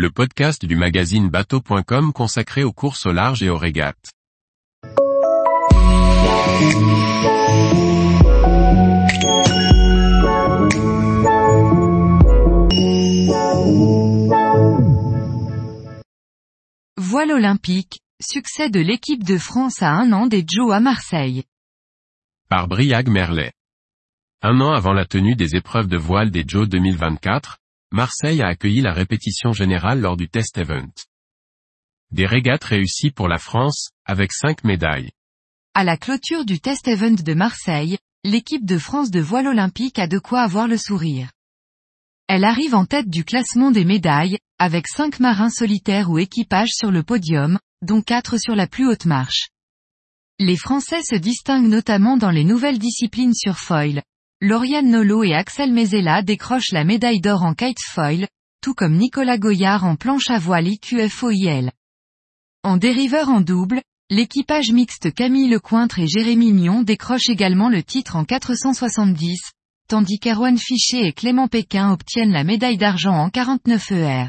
le podcast du magazine bateau.com consacré aux courses au large et aux régates. Voile olympique, succès de l'équipe de France à un an des Joe à Marseille. Par Briag Merlet. Un an avant la tenue des épreuves de voile des Joe 2024, Marseille a accueilli la répétition générale lors du test event. Des régates réussies pour la France, avec cinq médailles. À la clôture du test event de Marseille, l'équipe de France de voile olympique a de quoi avoir le sourire. Elle arrive en tête du classement des médailles, avec cinq marins solitaires ou équipages sur le podium, dont quatre sur la plus haute marche. Les Français se distinguent notamment dans les nouvelles disciplines sur foil. Lauriane Nolo et Axel Mezella décrochent la médaille d'or en kite foil, tout comme Nicolas Goyard en planche à voile IQFOIL. En dériveur en double, l'équipage mixte Camille Lecointre et Jérémy Mion décrochent également le titre en 470, tandis qu'Erwan Fichet et Clément Pékin obtiennent la médaille d'argent en 49 ER.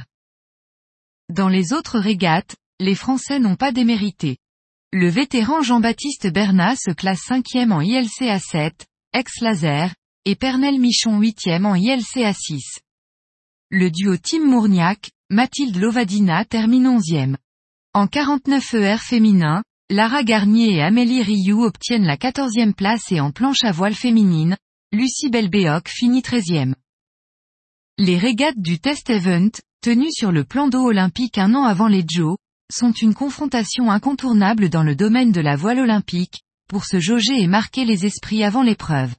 Dans les autres régates, les Français n'ont pas démérité. Le vétéran Jean-Baptiste Bernat se classe cinquième en ILCA 7, ex-laser, et Pernel Michon huitième en ILCA 6. Le duo Tim Mourniac, Mathilde Lovadina termine onzième. En 49 ER féminin, Lara Garnier et Amélie Rioux obtiennent la quatorzième place et en planche à voile féminine, Lucie Belbéoc finit treizième. Les régates du Test Event, tenues sur le plan d'eau olympique un an avant les Joe, sont une confrontation incontournable dans le domaine de la voile olympique, pour se jauger et marquer les esprits avant l'épreuve.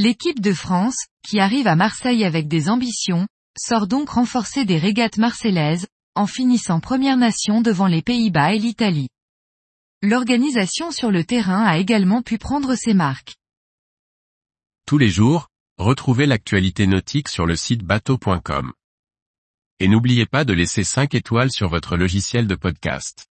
L'équipe de France, qui arrive à Marseille avec des ambitions, sort donc renforcée des régates marseillaises, en finissant première nation devant les Pays-Bas et l'Italie. L'organisation sur le terrain a également pu prendre ses marques. Tous les jours, retrouvez l'actualité nautique sur le site bateau.com. Et n'oubliez pas de laisser 5 étoiles sur votre logiciel de podcast.